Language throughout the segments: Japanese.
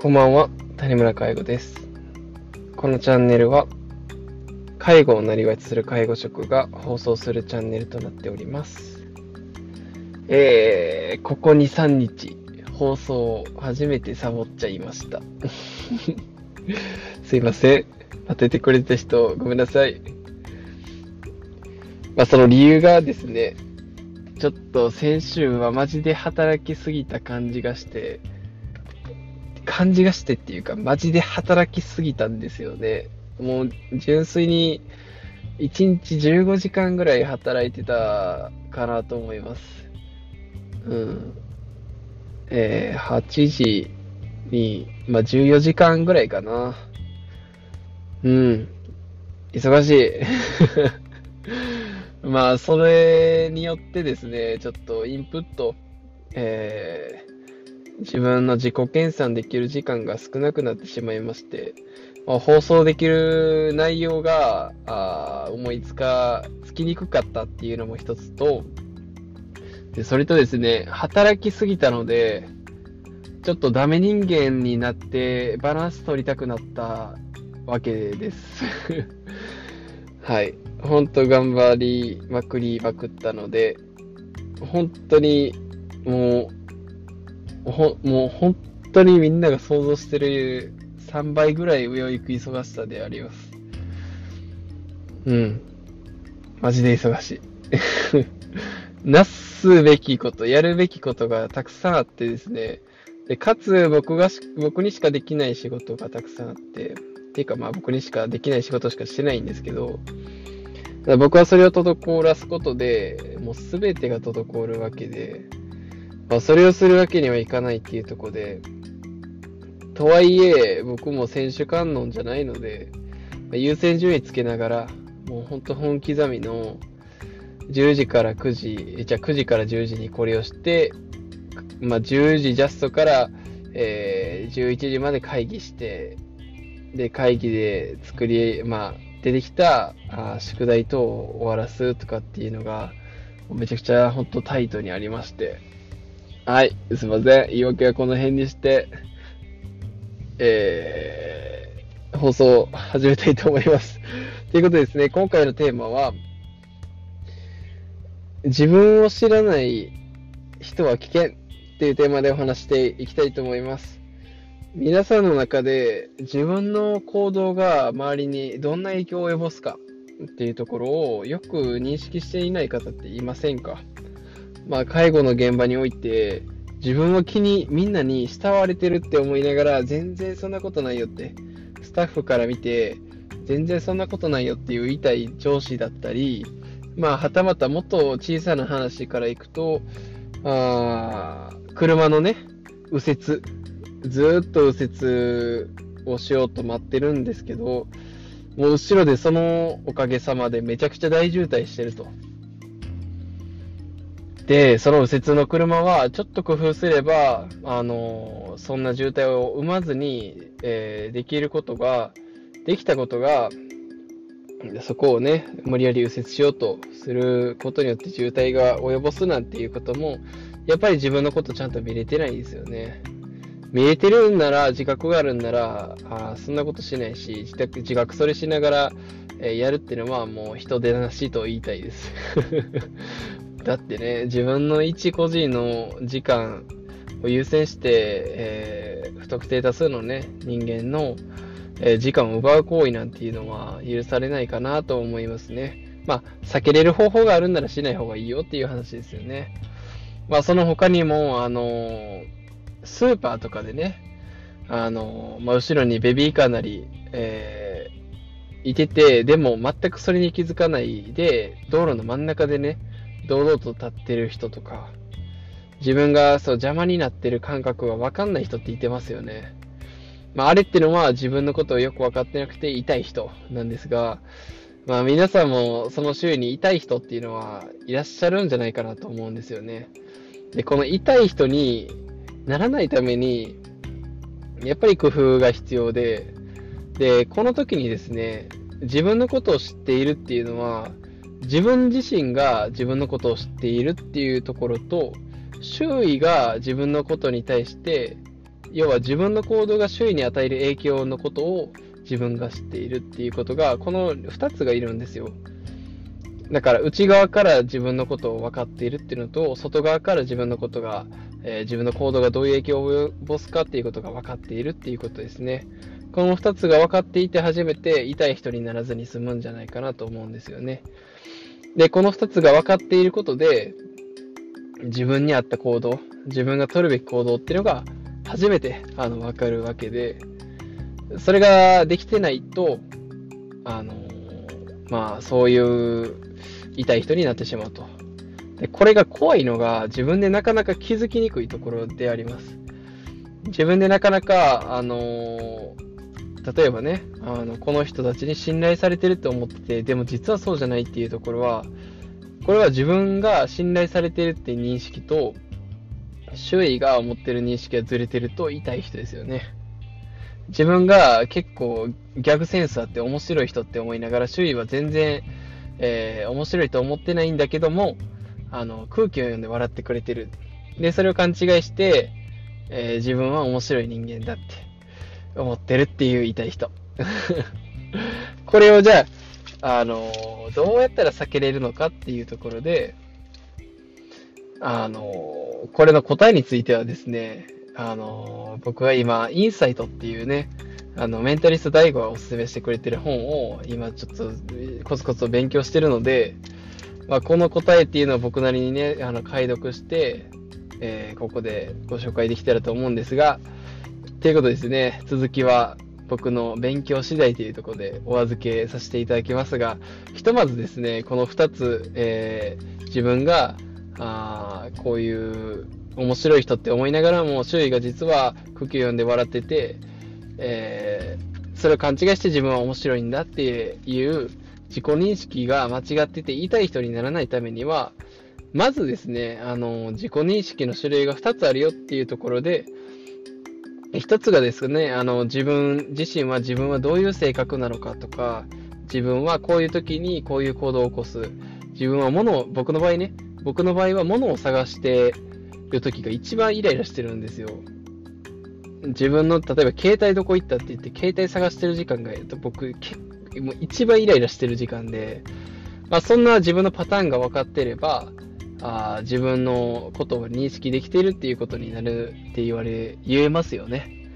こんばんは、谷村介護です。このチャンネルは、介護をなりわいする介護職が放送するチャンネルとなっております。えー、ここ2、3日、放送を初めてサボっちゃいました。すいません。待っててくれた人、ごめんなさい。まあ、その理由がですね、ちょっと先週はマジで働きすぎた感じがして、感じがしてっていうか、マジで働きすぎたんですよね。もう純粋に1日15時間ぐらい働いてたかなと思います。うん。えー、8時に、まあ、14時間ぐらいかな。うん。忙しい。まあ、それによってですね、ちょっとインプット、えー自分の自己研鑽できる時間が少なくなってしまいまして、まあ放送できる内容があ思いつか、つきにくかったっていうのも一つと、でそれとですね、働きすぎたので、ちょっとダメ人間になってバランス取りたくなったわけです。はい。ほんと頑張りまくりまくったので、本当にもう、ほもう本当にみんなが想像してる3倍ぐらい上を行く忙しさであります。うん。マジで忙しい。なすべきこと、やるべきことがたくさんあってですね。で、かつ僕が、僕にしかできない仕事がたくさんあって、っていうかまあ僕にしかできない仕事しかしてないんですけど、僕はそれを滞らすことで、もうすべてが滞るわけで、まあ、それをするわけにはいかないっていうところで、とはいえ、僕も選手観音じゃないので、まあ優先順位つけながら、もう本当本刻みの10時から9時、えじゃあ9時から10時にこれをして、まあ、10時ジャストから、えー11時まで会議して、で、会議で作り、まあ、出てきたあ宿題等を終わらすとかっていうのが、めちゃくちゃ本当タイトにありまして、はい、すいません。言い訳はこの辺にして、えー、放送を始めたいと思います。ということでですね、今回のテーマは、自分を知らない人は危険っていうテーマでお話していきたいと思います。皆さんの中で自分の行動が周りにどんな影響を及ぼすかっていうところをよく認識していない方っていませんか？まあ、介護の現場において、自分は気に、みんなに慕われてるって思いながら、全然そんなことないよって、スタッフから見て、全然そんなことないよっていう言いたい上司だったり、まあ、はたまたもっと小さな話からいくと、あー車のね、右折、ずっと右折をしようと待ってるんですけど、もう後ろでそのおかげさまでめちゃくちゃ大渋滞してると。で、その右折の車は、ちょっと工夫すれば、あのそんな渋滞を生まずに、えーできることが、できたことが、そこをね、無理やり右折しようとすることによって渋滞が及ぼすなんていうことも、やっぱり自分のことちゃんと見れてないですよね。見えてるんなら、自覚があるんなら、あそんなことしないし、自覚自覚それしながら、えーやるっていうのはもう人でなしと言いたいです。だってね、自分の一個人の時間を優先して、えー不特定多数のね、人間の、えー時間を奪う行為なんていうのは許されないかなと思いますね。まあ、避けれる方法があるんならしない方がいいよっていう話ですよね。まあ、その他にも、あのースーパーとかでね、あのーまあ、後ろにベビーカーなり、えーいてて、でも全くそれに気づかないで、道路の真ん中でね、堂々と立ってる人とか、自分がそう邪魔になってる感覚が分かんない人っていてますよね。まあ、あれってのは自分のことをよく分かってなくて痛い人なんですが、まあ皆さんもその周囲に痛い人っていうのはいらっしゃるんじゃないかなと思うんですよね。で、この痛い人にならないために、やっぱり工夫が必要で、で、この時にですね、自分のことを知っているっていうのは、自分自身が自分のことを知っているっていうところと、周囲が自分のことに対して要は自分の行動が周囲に与える影響のことを自分が知っているっていうことが、この2つがいるんですよ。だから内側から自分のことを分かっているっていうのと、外側から自分のことが、えー、自分の行動がどういう影響を及ぼすかっていうことが分かっているっていうことですね。この2つが分かっていて初めて痛い人にならずに済むんじゃないかなと思うんですよね。で、この2つが分かっていることで、自分に合った行動、自分が取るべき行動っていうのが初めてあの分かるわけで、それができてないと、あのまあ、そういう痛い人になってしまうと。で、これが怖いのが自分でなかなか気づきにくいところであります。自分でなかなか、あの例えばね、あの、この人たちに信頼されてると思ってて、でも実はそうじゃないっていうところは、これは自分が信頼されてるって認識と、周囲が思ってる認識がずれてると痛い人ですよね。自分が結構ギャグセンスあって面白い人って思いながら、周囲は全然、えー、面白いと思ってないんだけども、あの、空気を読んで笑ってくれてる。で、それを勘違いして、えー、自分は面白い人間だって思ってるっていう痛い人。これをじゃあ、あのー、どうやったら避けれるのかっていうところで、あのー、これの答えについてはですね、あの、僕は今、インサイトっていうね、あの、メンタリスト DAIGO がおすすめしてくれてる本を今ちょっとコツコツと勉強してるので、まあ、この答えっていうのは僕なりにね、あの、解読して、えー、ここでご紹介できたらと思うんですが、ということですね、続きは僕の勉強次第というところでお預けさせていただきますが、ひとまずですね、この2つ、えー、自分があこういう面白い人って思いながらも、周囲が実は空気を読んで笑ってて、えー、それを勘違いして自分は面白いんだっていう自己認識が間違ってて言いたい人にならないためには、まずですね、あの、自己認識の種類が2つあるよっていうところで、1つがですね、あの、自分自身は自分はどういう性格なのかとか、自分はこういう時にこういう行動を起こす。自分は物を、僕の場合ね、僕の場合は物を探してる時が一番イライラしてるんですよ。自分の、例えば携帯どこ行ったって言って、携帯探してる時間が、僕、もう一番イライラしてる時間で、まあ、そんな自分のパターンが分かってれば、あ自分のことを認識できているっていうことになるって言われ、言えますよね。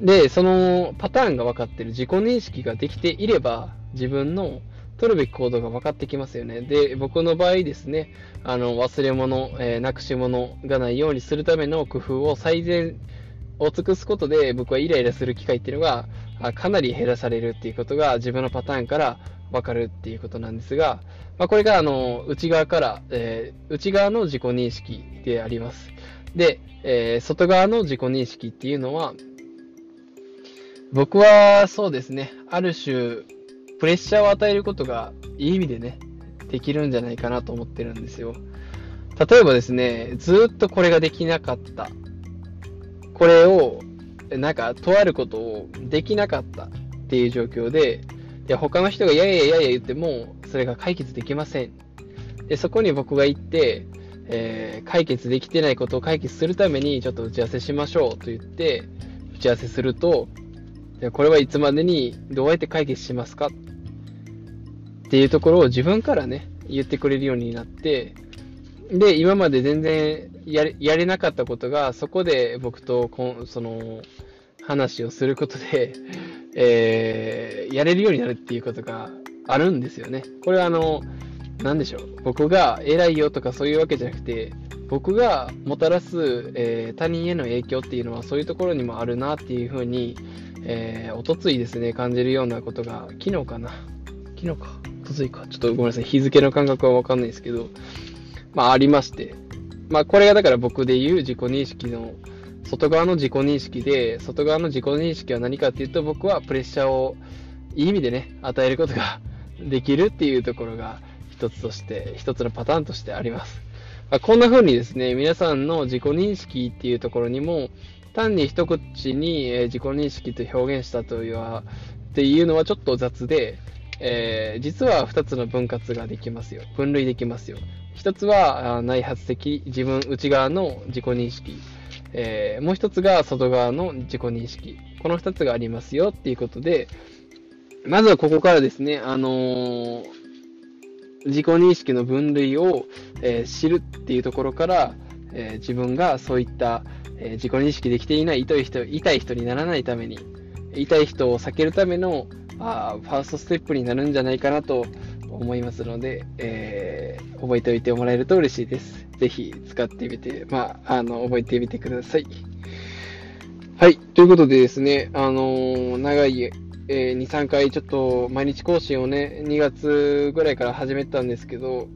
で、そのパターンが分かってる自己認識ができていれば、自分の取るべき行動が分かってきますよね。で、僕の場合ですね、あの、忘れ物、えー、なくし物がないようにするための工夫を最善を尽くすことで、僕はイライラする機会っていうのが、かなり減らされるっていうことが自分のパターンから分かるっていうことなんですが、まあ、これがあの内側から、えー、内側の自己認識であります。で、えー、外側の自己認識っていうのは、僕はそうですね、ある種、プレッシャーを与えることがいい意味でね、できるんじゃないかなと思ってるんですよ。例えばですね、ずっとこれができなかった。これを、なんか、とあることをできなかったっていう状況で、で他の人がやややや言っても、それが解決できません。で、そこに僕が行って、えー、解決できてないことを解決するために、ちょっと打ち合わせしましょうと言って、打ち合わせすると、これはいつまでにどうやって解決しますか？っていうところを自分からね、言ってくれるようになって、で、今まで全然やれやれなかったことが、そこで僕とこその話をすることで、えー、やれるようになるっていうことがあるんですよね。これはあの、なんでしょう。僕が偉いよとかそういうわけじゃなくて、僕がもたらす、えー、他人への影響っていうのはそういうところにもあるなっていうふうに、えー、おとついですね、感じるようなことが、昨日かな。昨日か。おとついか。ちょっとごめんなさい。日付の感覚はわかんないですけど、まあありまして。まあこれがだから僕で言う自己認識の、外側の自己認識で、外側の自己認識は何かっていうと、僕はプレッシャーをいい意味でね、与えることができるっていうところが一つとして、一つのパターンとしてあります。まあ、こんな風にですね、皆さんの自己認識っていうところにも、単に一口に、え自己認識と表現したというはっていうのはちょっと雑で、えー、実は2つの分割ができますよ。分類できますよ。1つは内発的、自分内側の自己認識。えー、もう一つが外側の自己認識。この二つがありますよっていうことで、まずはここからですね、あのー、自己認識の分類を、えー、知るっていうところから、えー、自分がそういった、え自己認識できていない痛い人痛い人にならないために、痛い人を避けるためのあファーストステップになるんじゃないかなと思いますので、えー、覚えておいてもらえると嬉しいです。ぜひ使ってみて、まあ、あの、覚えてみてください。はい。ということでですね、あのー、長い、えー、2、3回ちょっと毎日更新をね、2月ぐらいから始めたんですけど、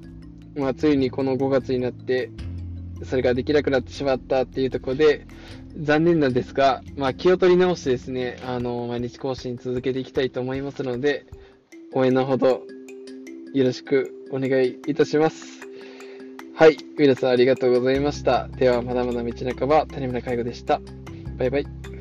まあ、ついにこの5月になって、それができなくなってしまったっていうところで、残念なんですが、まあ、気を取り直してですね、あの、毎日更新続けていきたいと思いますので、応援のほどよろしくお願いいたします。はい。皆さんありがとうございました。では、まだまだ道半ば、谷村介護でした。バイバイ。